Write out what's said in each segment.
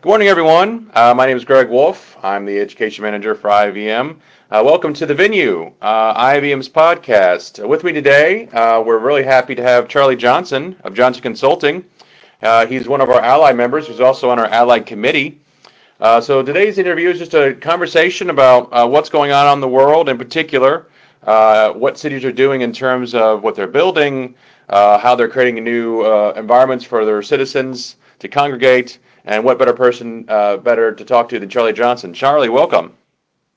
Good morning, everyone. Uh, my name is Greg Wolf. I'm the education manager for IAVM. Uh, welcome to the venue, uh, IAVM's podcast. with me today, uh, we're really happy to have Charlie Johnson of Johnson Consulting. Uh, he's one of our ally members who's also on our ally committee. Uh, so today's interview is just a conversation about what's going on in the world, in particular, what cities are doing in terms of what they're building, how they're creating new environments for their citizens to congregate, and what better person uh, better to talk to than Charlie Johnson? Charlie, welcome.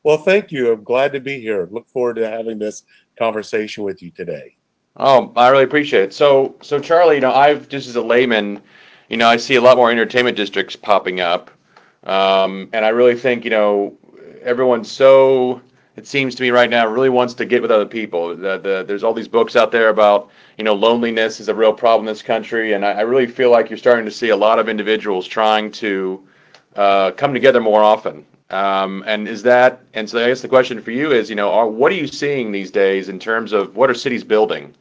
Well, thank you. I'm glad to be here. Look forward to having this conversation with you today. Oh, I really appreciate it. So, so Charlie, you know, I've just as a layman, you know, I see a lot more entertainment districts popping up, um, and I really think, you know, everyone's so it seems to me right now really wants to get with other people. The, the, there's all these books out there about you know loneliness is a real problem in this country, and I, I really feel like you're starting to see a lot of individuals trying to uh, come together more often. Um, and is that and so I guess the question for you is you know are, what are you seeing these days in terms of what are cities building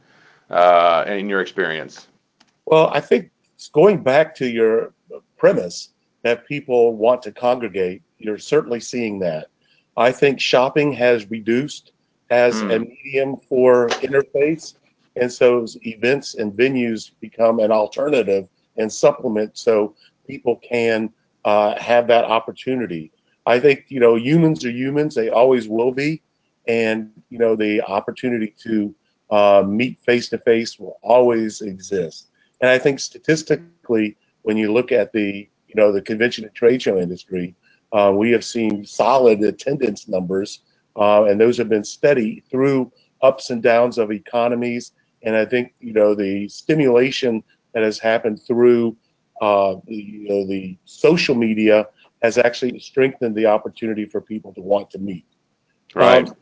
uh, in your experience? Well, I think going back to your premise that people want to congregate, you're certainly seeing that. I think shopping has reduced as mm. a medium for interface. And so events and venues become an alternative and supplement so people can uh, have that opportunity. I think, you know, humans are humans, they always will be. And, you know, the opportunity to uh, meet face to face will always exist. And I think statistically, when you look at the, you know, the convention and trade show industry, uh, we have seen solid attendance numbers, uh, and those have been steady through ups and downs of economies. And I think you know the stimulation that has happened through uh, the, you know, the social media has actually strengthened the opportunity for people to want to meet. Right. Um,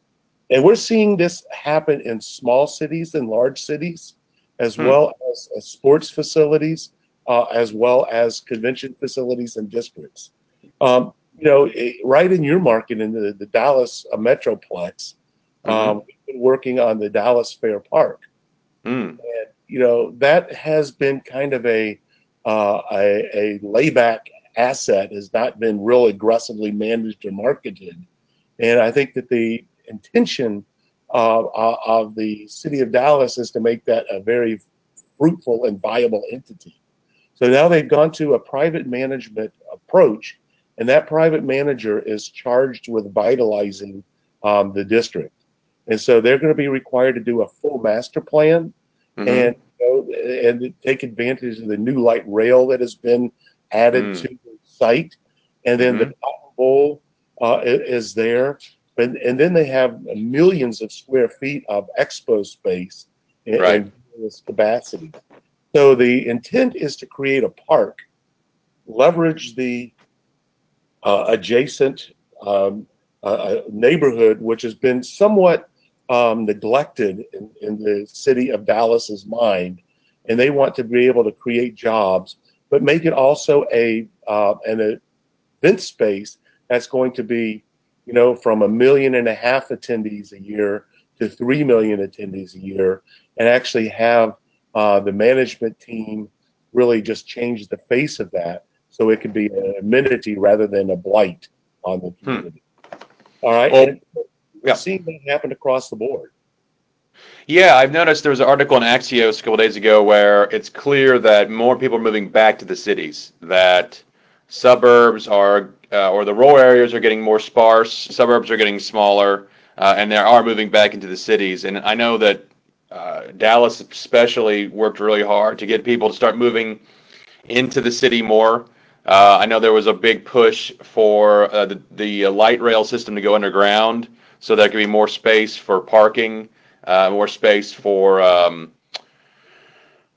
and we're seeing this happen in small cities and large cities, as hmm. well as, as, sports facilities, uh, as well as convention facilities and districts. Um, you know, right in your market in the, the Dallas uh, Metroplex, mm-hmm. um, we've been working on the Dallas Fair Park. Mm. And, you know, that has been kind of a, uh, a, a layback asset, has not been real aggressively managed or marketed. And I think that the intention of, of the city of Dallas is to make that a very fruitful and viable entity. So now they've gone to a private management approach and that private manager is charged with vitalizing um, the district. And so they're going to be required to do a full master plan mm-hmm. and and take advantage of the new light rail that has been added mm. to the site. And then mm-hmm. the Cotton Bowl uh, is there. And, and then they have millions of square feet of expo space in, right. in this capacity. So the intent is to create a park, leverage the uh, adjacent um, uh, neighborhood, which has been somewhat um, neglected in, in, the city of Dallas's mind, and they want to be able to create jobs, but make it also a uh, an event space that's going to be, you know, from a million and a half attendees a year to three million attendees a year, and actually have uh, the management team really just change the face of that so it could be an amenity rather than a blight on the hmm. community. Hmm. All right. Well, and yeah. seeing that happen across the board. Yeah, I've noticed there was an article in Axios a couple days ago where it's clear that more people are moving back to the cities. That suburbs are, uh, or the rural areas are getting more sparse. Suburbs are getting smaller, uh, and they are moving back into the cities. And I know that uh, Dallas especially worked really hard to get people to start moving into the city more. Uh, I know there was a big push for uh, the, the light rail system to go underground so there could be more space for parking, uh, more space for um,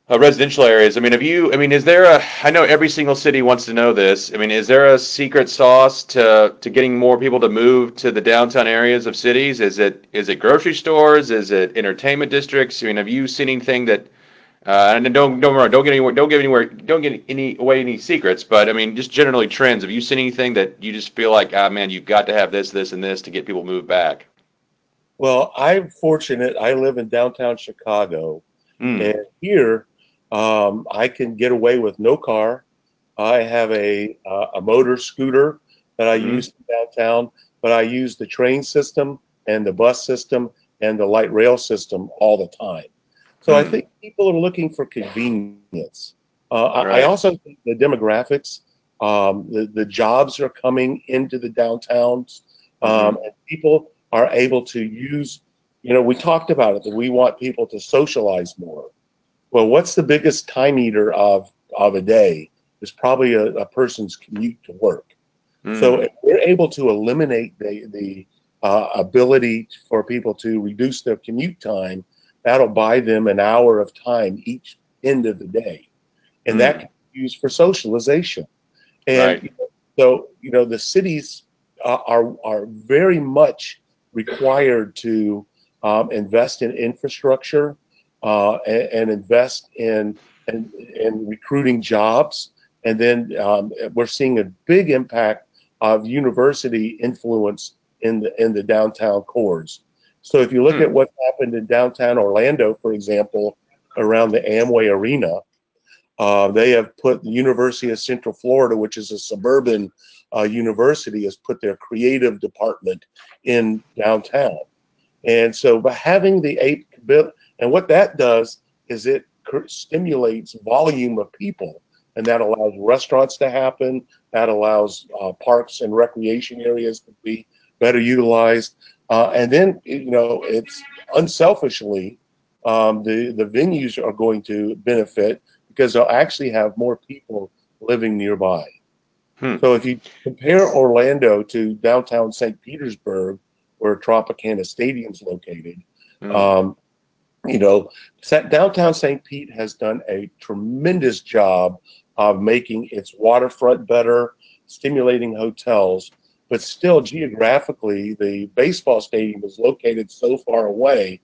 uh, residential areas. I mean, have you? I mean, is there a? I know every single city wants to know this. I mean, is there a secret sauce to to getting more people to move to the downtown areas of cities? Is it is it grocery stores? Is it entertainment districts? I mean, have you seen anything that uh, and don't don't don't get anywhere, don't give anywhere, don't get any away any secrets. But I mean, just generally trends. Have you seen anything that you just feel like, ah, man, you've got to have this, this, and this to get people moved back? Well, I'm fortunate. I live in downtown Chicago, mm. and here um, I can get away with no car. I have a uh, a motor scooter that I Mhm. use downtown, but I use the train system and the bus system and the light rail system all the time. So I Hmm. think people are looking for convenience. Uh, I, I also think the demographics, um, the the jobs are coming into the downtowns, um, and people are able to use. You know, we talked about it that we want people to socialize more. Well, what's the biggest time eater of of a day? Is probably a, a person's commute to work. Hmm. So if we're able to eliminate the the uh, ability for people to reduce their commute time, that'll buy them an hour of time each end of the day, and that Hmm. can be used for socialization. And Right. so you know the cities uh, are are very much required to um, invest in infrastructure uh, and, and invest in in, in recruiting jobs. And then um, we're seeing a big impact of university influence in the in the downtown cores. So if you look Hmm. at what's happened in downtown Orlando, for example, around the Amway Arena, uh, they have put the University of Central Florida, which is a suburban uh, university, has put their creative department in downtown. And so by having the eight bill, and what that does is it stimulates volume of people, and that allows restaurants to happen. That allows uh, parks and recreation areas to be better utilized. Uh, and then you know it's unselfishly um, the the venues are going to benefit because they'll actually have more people living nearby. Hmm. So if you compare Orlando to downtown St. Petersburg, where Tropicana Stadium's located, Hmm. um, you know, downtown St. Pete has done a tremendous job of making its waterfront better, stimulating hotels, but still geographically, the baseball stadium is located so far away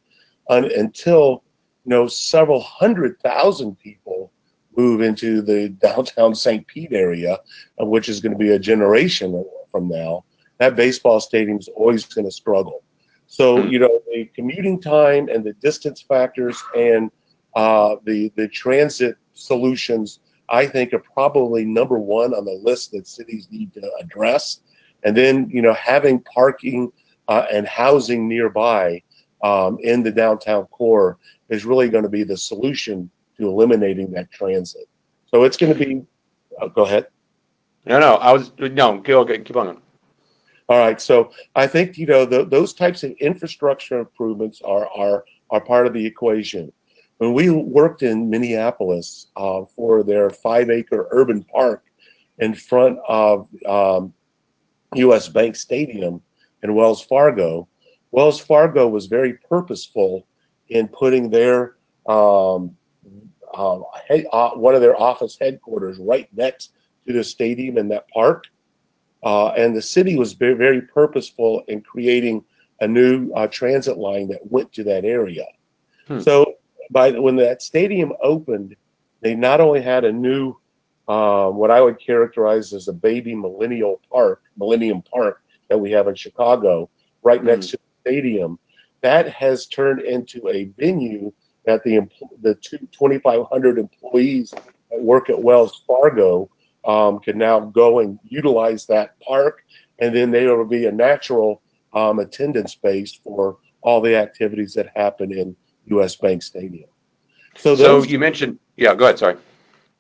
un, until you know several hundred thousand people move into the downtown St. Pete area, uh, which is going to be a generation from now. That baseball stadium is always going to struggle. So you know the commuting time and the distance factors and uh, the the transit solutions, I think, are probably number one on the list that cities need to address. And then you know having parking uh, and housing nearby um, in the downtown core is really going to be the solution to eliminating that transit. So it's going to be. Uh, go ahead. No, no. I was no. Keep on. All right. So I think you know th those types of infrastructure improvements are are are part of the equation. When we worked in Minneapolis uh, for their five acre urban park in front of um, U.S. Bank Stadium in Wells Fargo, Wells Fargo was very purposeful in putting their um, uh, head, uh, one of their office headquarters right next to the stadium in that park. Uh, and the city was very, very purposeful in creating a new uh, transit line that went to that area. Hmm. So by when that stadium opened, they not only had a new, uh, what I would characterize as a baby millennial park, Millennium Park that we have in Chicago, right next to the stadium, that has turned into a venue that the the two, 2,500 employees that work at Wells Fargo um, can now go and utilize that park, and then there will be a natural um, attendance base for all the activities that happen in U.S. Bank Stadium. So So you mentioned. Yeah. Go ahead. Sorry.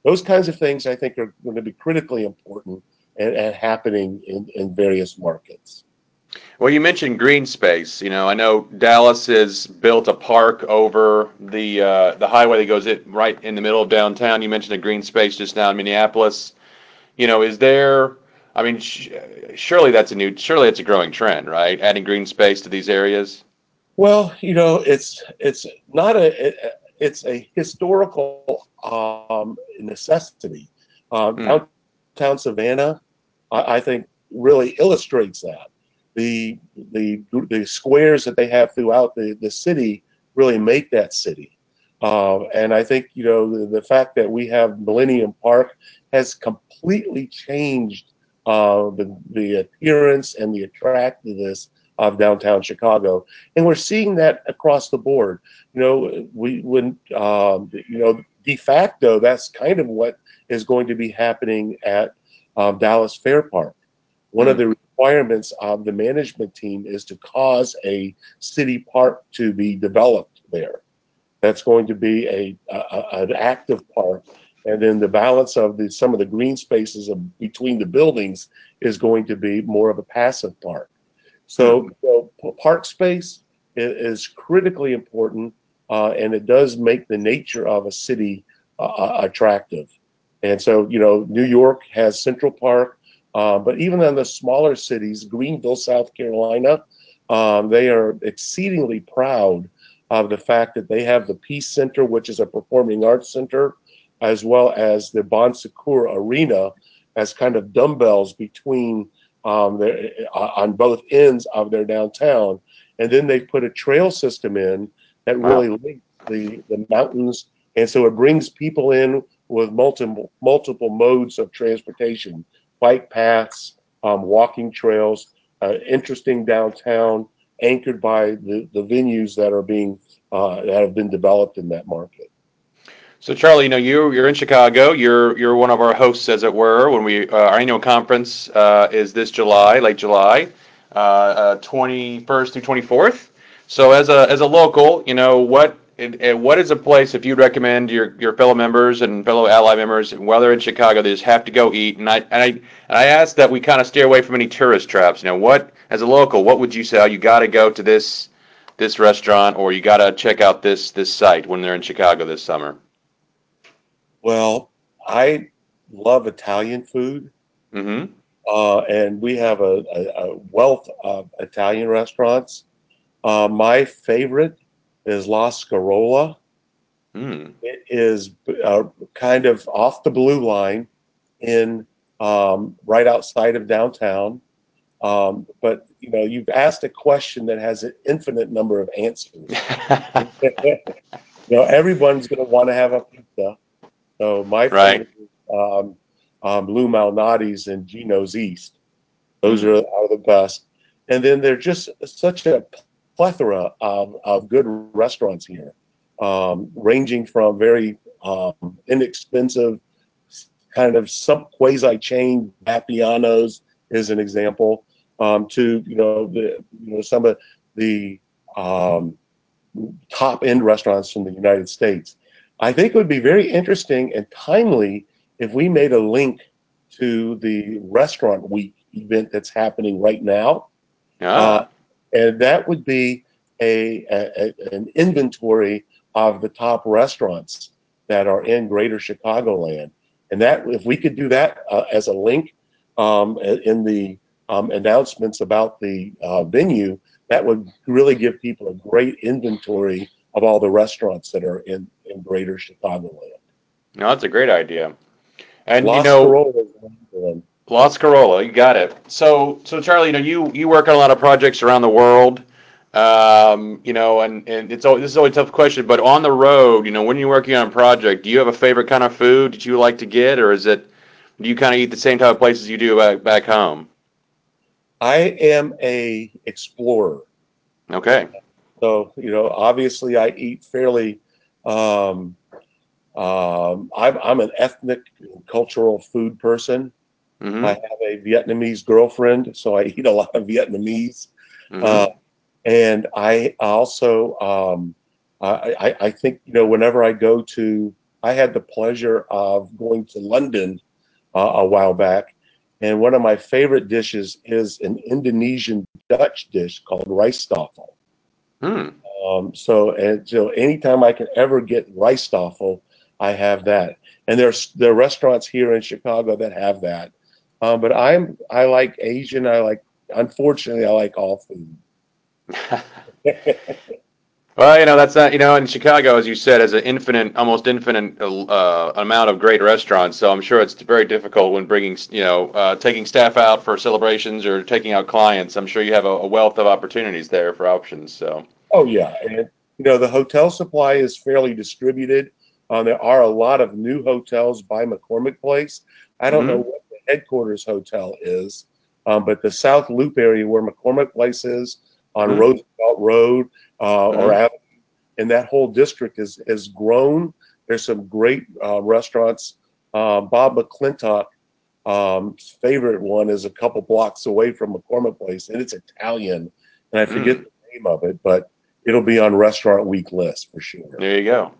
Those kinds of things I think are going to be critically important and, and happening in, in various markets. Well, you mentioned green space. You know, I know Dallas has built a park over the uh, the highway that goes it right in the middle of downtown. You mentioned a green space just now in Minneapolis. You know, is there? I mean, sh- surely that's a new, surely it's a growing trend, right? Adding green space to these areas. Well, you know, it's it's not a it's a historical um, necessity. Uh, Hmm. downtown Savannah, I, I think, really illustrates that. The the the squares that they have throughout the, the city really make that city. Uh, and I think you know the, the fact that we have Millennium Park has completely changed uh, the the appearance and the attractiveness of downtown Chicago and we're seeing that across the board. You know, we when um, you know de facto, that's kind of what is going to be happening at um, Dallas Fair Park. One mm-hmm. of the requirements of the management team is to cause a city park to be developed there. That's going to be a, a an active park, and then the balance of the some of the green spaces of, between the buildings is going to be more of a passive park. So, so park space is, is critically important, uh, and it does make the nature of a city uh, uh attractive. And so, you know, New York has Central Park, uh, but even in the smaller cities, Greenville, South Carolina, um, they are exceedingly proud of the fact that they have the Peace Center, which is a performing arts center, as well as the Bon Secours Arena as kind of dumbbells between um, their, uh, on both ends of their downtown. And then they put a trail system in that really wow. links the, the mountains. And so it brings people in with multiple multiple modes of transportation, bike paths, um, walking trails, uh, interesting downtown, anchored by the, the venues that are being uh, that have been developed in that market. So Charlie, you know you you're in Chicago. You're you're one of our hosts, as it were, when we uh, our annual conference uh, is this July, late July, uh, twenty first through twenty fourth. So as a as a local, you know what what is a place if you'd recommend your, your fellow members and fellow ally members, while they're in Chicago, they just have to go eat? And I and I and I ask that we kind of steer away from any tourist traps. You know, what as a local, what would you say? Oh, you got to go to this this restaurant, or you got to check out this this site when they're in Chicago this summer. Well, I love Italian food, mm-hmm. uh, and we have a, a, a, wealth of Italian restaurants. Uh, my favorite is La Scarola. Mm. It is uh, kind of off the blue line in um, right outside of downtown. Um, but you know, you've asked a question that has an infinite number of answers. you know, everyone's going to want to have a pizza. So my right. favorite is um, um, Lou Malnati's and Gino's East. Those mm. are, are the best. And then they're just such a plethora of, of good restaurants here, um, ranging from very um, inexpensive, kind of some quasi chain Vapiano's is an example, um, to you know the you know some of the um, top end restaurants from the United States. I think it would be very interesting and timely if we made a link to the restaurant week event that's happening right now. Ah. Uh, and that would be a, a, an inventory of the top restaurants that are in Greater Chicagoland. And that if we could do that uh, as a link um, in the um, announcements about the uh, venue, that would really give people a great inventory of all the restaurants that are in, in Greater Chicagoland. No, that's a great idea. And Las you know, La Scarola, you got it. So, so Charlie, you know, you you work on a lot of projects around the world. Um, you know, and, and it's always, this is always a tough question, but on the road, you know, when you're working on a project, do you have a favorite kind of food that you like to get, or is it, do you kind of eat the same type of places you do back, back home? I am a explorer. Okay. So, you know, obviously I eat fairly, um, um, I'm, I'm an ethnic cultural food person. Mm-hmm. I have a Vietnamese girlfriend, so I eat a lot of Vietnamese. Mm-hmm. Uh, and I also, um, I, I think, you know, whenever I go to, I had the pleasure of going to London uh, a while back. And one of my favorite dishes is an Indonesian Dutch dish called rijsttafel. Hmm. Um, so, and so anytime I can ever get rijsttafel, I have that. And there's there are restaurants here in Chicago that have that. Um, but I'm I like Asian. I like unfortunately I like all food. well, you know that's not you know in Chicago, as you said, has an infinite, almost infinite uh, amount of great restaurants. So I'm sure it's very difficult when bringing you know uh, taking staff out for celebrations or taking out clients. I'm sure you have a, a wealth of opportunities there for options. So. Oh yeah, and you know the hotel supply is fairly distributed. Uh, there are a lot of new hotels by McCormick Place. I don't mm-hmm. know what the headquarters hotel is, um, but the South Loop area where McCormick Place is on mm-hmm. Roosevelt Road uh, mm-hmm. or Avenue, and that whole district is has grown There's some great uh, restaurants. Um, Bob McClintock, um, favorite one is a couple blocks away from McCormick Place, and it's Italian, and I forget mm. the name of it, but it'll be on Restaurant Week list for sure. There you go.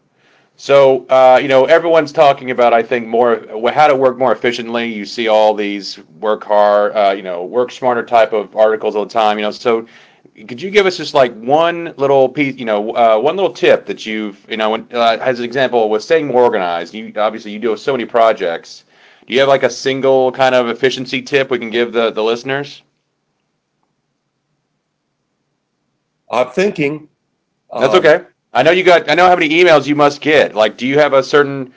So, uh, you know, everyone's talking about, I think, more how to work more efficiently. You see all these work hard, uh, you know, work smarter type of articles all the time. You know, so could you give us just like one little piece, you know, uh, one little tip that you've, you know, uh, as an example with staying more organized? You obviously you do so many projects. Do you have like a single kind of efficiency tip we can give the the listeners? I'm thinking. That's um, okay. I know you got. I know how many emails you must get. Like, do you have a certain,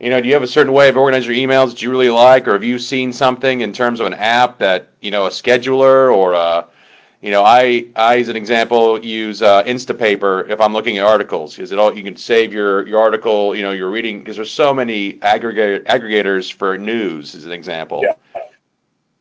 you know, do you have a certain way of organizing your emails that you really like, or have you seen something in terms of an app that you know, a scheduler or a, you know, I, I as an example use uh, Instapaper if I'm looking at articles because it all you can save your your article, you know, you're reading because there's so many aggregate aggregators for news as an example. Yeah.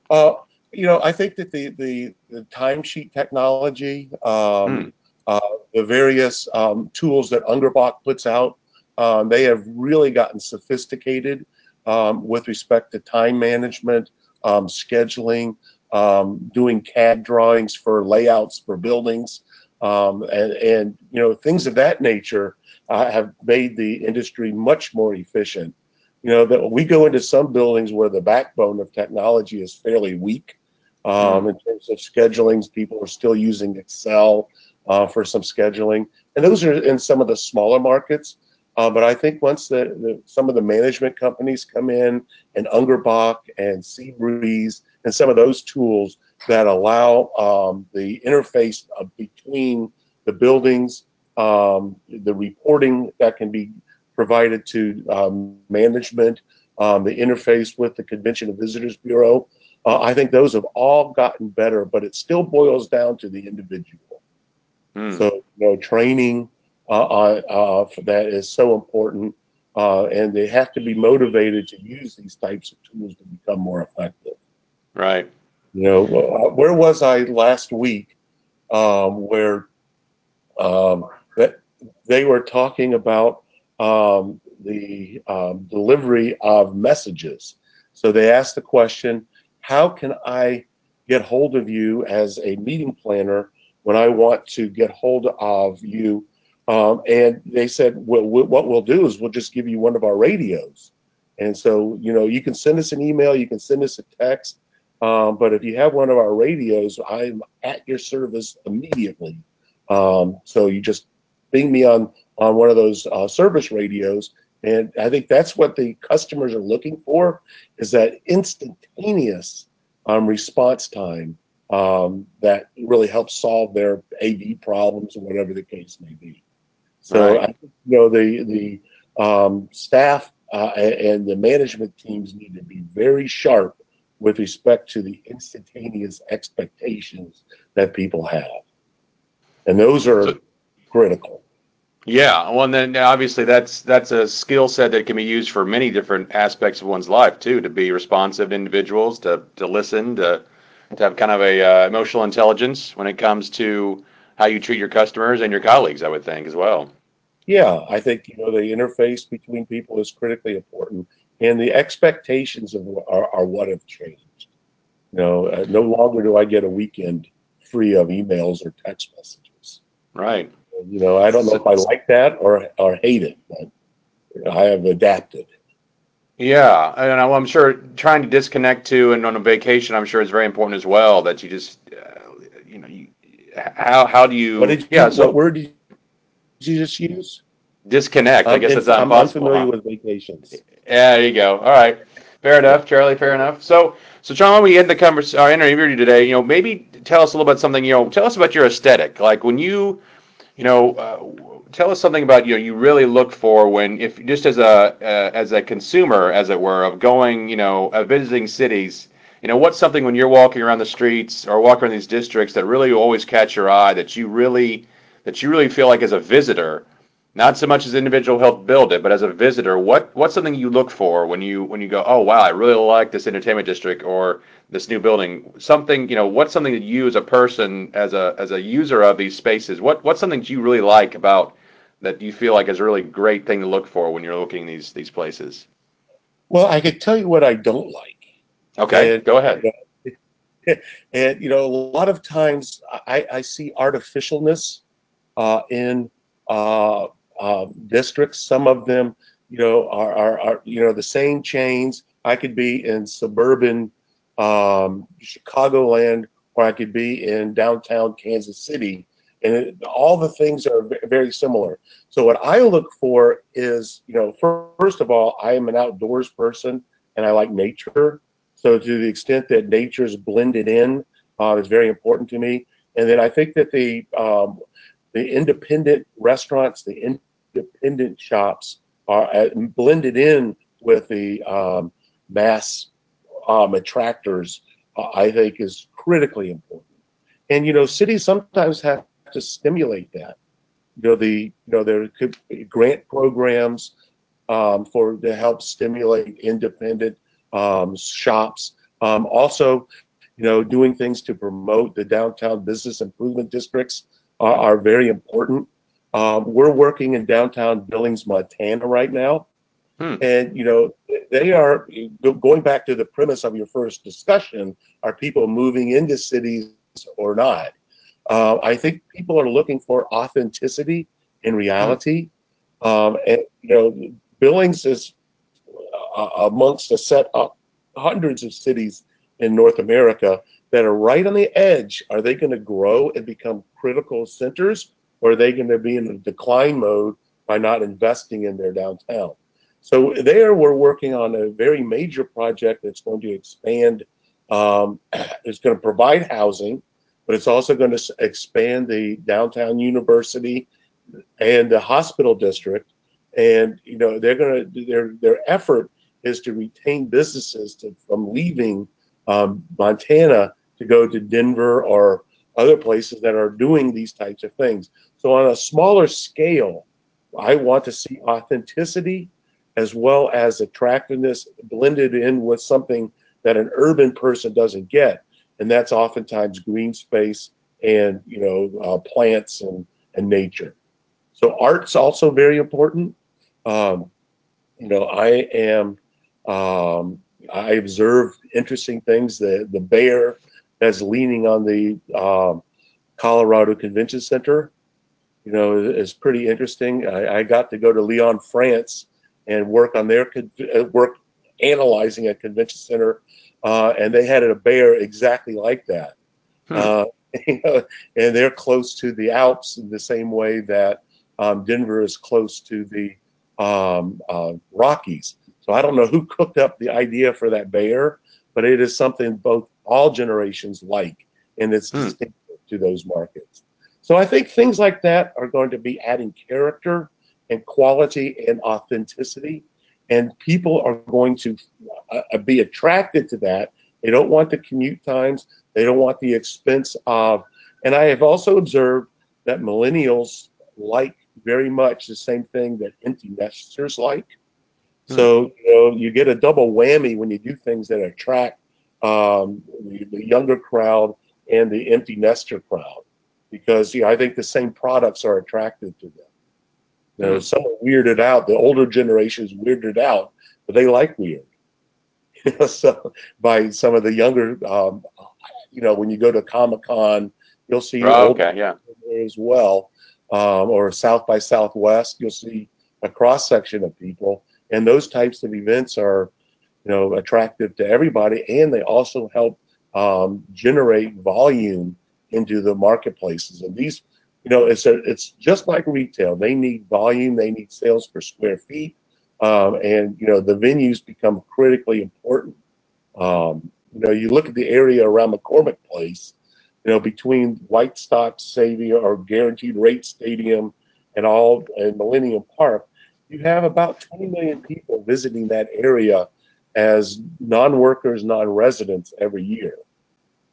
Uh, you know, I think that the the, the timesheet technology. Um, mm uh, the various um, tools that Ungerboeck puts out, um, they have really gotten sophisticated um, with respect to time management, um, scheduling, um, doing CAD drawings for layouts for buildings, um, and, and you know things of that nature uh, have made the industry much more efficient. You know that we go into some buildings where the backbone of technology is fairly weak. Mm. In terms of schedulings, people are still using Excel uh, for some scheduling. And those are in some of the smaller markets. Uh, but I think once the, the, some of the management companies come in and Ungerboeck and Seabreeze and some of those tools that allow um, the interface between the buildings, um, the reporting that can be provided to um, management, um, the interface with the Convention and Visitors Bureau, uh, I think those have all gotten better, but it still boils down to the individual. Mm. So, you know, training uh, uh, that is so important, uh, and they have to be motivated to use these types of tools to become more effective. Right. You know, uh, where was I last week? Um, where um, that they were talking about um, the um, delivery of messages. So they asked the question, "How can I get hold of you as a meeting planner when I want to get hold of you. Um, and they said, well, what we'll do is we'll just give you one of our radios. And so, you know, you can send us an email, you can send us a text. Um, but if you have one of our radios, I'm at your service immediately. Um, so you just ping me on on one of those uh, service radios, and I think that's what the customers are looking for is that instantaneous um, response time um, that really helps solve their AV problems or whatever the case may be. So right. I think you know the the um, staff uh, and the management teams need to be very sharp with respect to the instantaneous expectations that people have, and those are so, critical. Yeah, well, and then obviously that's that's a skill set that can be used for many different aspects of one's life too. To be responsive to individuals, to to listen, to to have kind of a uh, emotional intelligence when it comes to how you treat your customers and your colleagues. I would think as well. Yeah, I think you know the interface between people is critically important, and the expectations of are, are what have changed. You know, uh, no longer do I get a weekend free of emails or text messages. Right. You know, I don't know if I like that or or hate it, but I have adapted. Yeah, and I'm sure trying to disconnect too, and on a vacation, I'm sure is very important as well. That you just, uh, you know, you, how how do you? What did you, yeah? So what word did you just use? Disconnect. I guess that's not I'm possible. unfamiliar huh? with vacations. Yeah, there you go. All right, fair enough, Charlie. Fair enough. So, so Charlie, we end the conversation, our interview today. You know, maybe tell us a little about something. You know, tell us about your aesthetic. Like when you, you know, uh, tell us something about you know you really look for when if just as a uh, as a consumer as it were of going you know uh, visiting cities you know what's something when you're walking around the streets or walking around these districts that really always catch your eye that you really that you really feel like as a visitor not so much as individual help build it but as a visitor what what's something you look for when you when you go oh wow i really like this entertainment district or this new building. Something you know what's something that you as a person as a as a user of these spaces what what's something that you really like about that you feel like is a really great thing to look for when you're looking these these places? Well, I could tell you what I don't like. Okay, and, go ahead. And you know, a lot of times I, I see artificialness uh, in uh, uh, districts. Some of them, you know, are, are, are, you know the same chains. I could be in suburban um, Chicagoland, or I could be in downtown Kansas City, and it, all the things are very similar. So what I look for is, you know, first of all, I am an outdoors person, and I like nature. So to the extent that nature is blended in uh, is very important to me. And then I think that the um, the independent restaurants, the independent shops are uh, blended in with the um, mass um, attractors. Uh, I think is critically important. And you know, cities sometimes have to stimulate that. You know, the you know there could be grant programs um, for to help stimulate independent um, shops. Um, also, you know, doing things to promote the downtown business improvement districts are, are very important. Um, we're working in downtown Billings, Montana right now. Hmm. And, you know, they are going back to the premise of your first discussion are people moving into cities or not? Uh, I think people are looking for authenticity in reality. Hmm. Um, and, you know, Billings is uh, amongst a set of hundreds of cities in North America that are right on the edge. Are they going to grow and become critical centers, or are they going to be in a decline mode by not investing in their downtown? So there, we're working on a very major project that's going to expand. Um, it's going to provide housing, but it's also going to expand the downtown university and the hospital district. And you know, they're going to their their effort is to retain businesses to, from leaving um, Montana to go to Denver or other places that are doing these types of things. So on a smaller scale, I want to see authenticity as well as attractiveness blended in with something that an urban person doesn't get, and that's oftentimes green space and you know uh, plants and and nature. So art's also very important. Um, you know, I am um, I observe interesting things. The the bear that's leaning on the um, Colorado Convention Center, you know, is pretty interesting. I, I, got to go to Lyon, France, and work on their uh, work analyzing a convention center, uh, and they had a bear exactly like that. Hmm. Uh, you know, and they're close to the Alps in the same way that um, Denver is close to the um, uh, Rockies. So I don't know who cooked up the idea for that bear, but it is something both all generations like, and it's hmm. distinctive to those markets. So I think things like that are going to be adding character and quality and authenticity, and people are going to uh, be attracted to that. They don't want the commute times. They don't want the expense of. And I have also observed that millennials like very much the same thing that empty nesters like. So you know you get a double whammy when you do things that attract um, the, the, younger crowd and the empty nester crowd, because you know, I think the same products are attractive to them. You know, some are weirded out. The older generation is weirded out, but they like weird. You know, so by some of the younger, um, you know, when you go to Comic Con, you'll see oh, okay, yeah, as well, um, or South by Southwest, you'll see a cross section of people and those types of events are, you know, attractive to everybody, and they also help um, generate volume into the marketplaces. And these, you know, it's a, it's just like retail. They need volume. They need sales per square feet, um, and you know, the venues become critically important. Um, you know, you look at the area around McCormick Place. You know, between White Sox Stadium or Guaranteed Rate Stadium and all and Millennium Park, you have about 20 million people visiting that area as non-workers, non-residents every year.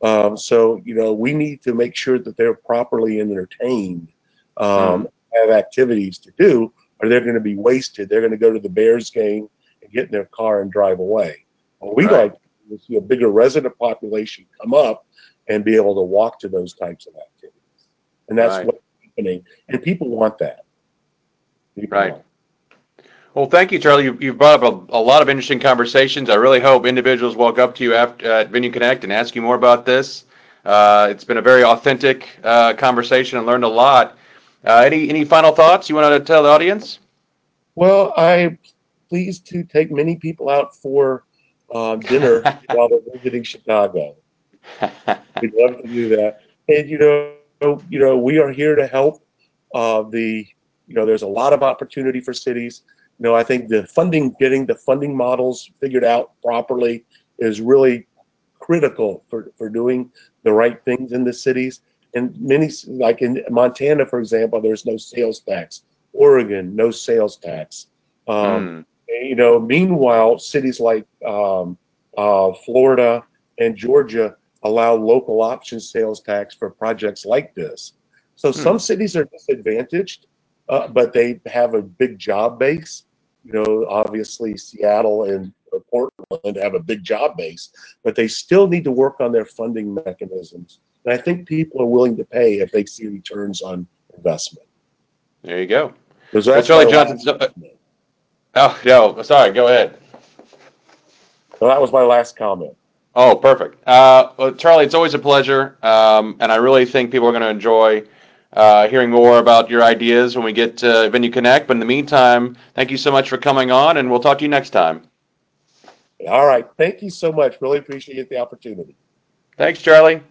Um, so you know we need to make sure that they're properly entertained, um, mm. have activities to do, or they're going to be wasted. They're going to go to the Bears game and get in their car and drive away. Well, we right. like to see a bigger resident population come up and be able to walk to those types of activities, and that's right. what's happening. And people want that. people Right. know. Well, thank you, Charlie. You've, you've brought up a, a lot of interesting conversations. I really hope individuals walk up to you after, at VenueConnect and ask you more about this. Uh, it's been a very authentic uh, conversation and learned a lot. Uh, any any final thoughts you want to tell the audience? Well, I'm pleased to take many people out for um, dinner while they're visiting Chicago. We'd love to do that. And you know, you know, we are here to help. Uh, the you know, there's a lot of opportunity for cities. You know, I think the funding, getting the funding models figured out properly, is really critical for for doing the right things in the cities. And many, like in Montana, for example, there's no sales tax. Oregon, no sales tax. Um, Hmm. you know, meanwhile, cities like um, uh, Florida and Georgia allow local option sales tax for projects like this. So some cities are disadvantaged, uh, but they have a big job base. You know, obviously Seattle and Portland have a big job base, but they still need to work on their funding mechanisms. And I think people are willing to pay if they see returns on investment. There you go. Well, that's Charlie Johnson. uh, oh no, sorry. Go ahead. So that was my last comment. Oh, perfect. Uh, well, Charlie, it's always a pleasure, um, and I really think people are going to enjoy uh, hearing more about your ideas when we get to VenueConnect. But in the meantime, thank you so much for coming on, and we'll talk to you next time. All right. Thank you so much. Really appreciate the opportunity. Thanks, Charlie.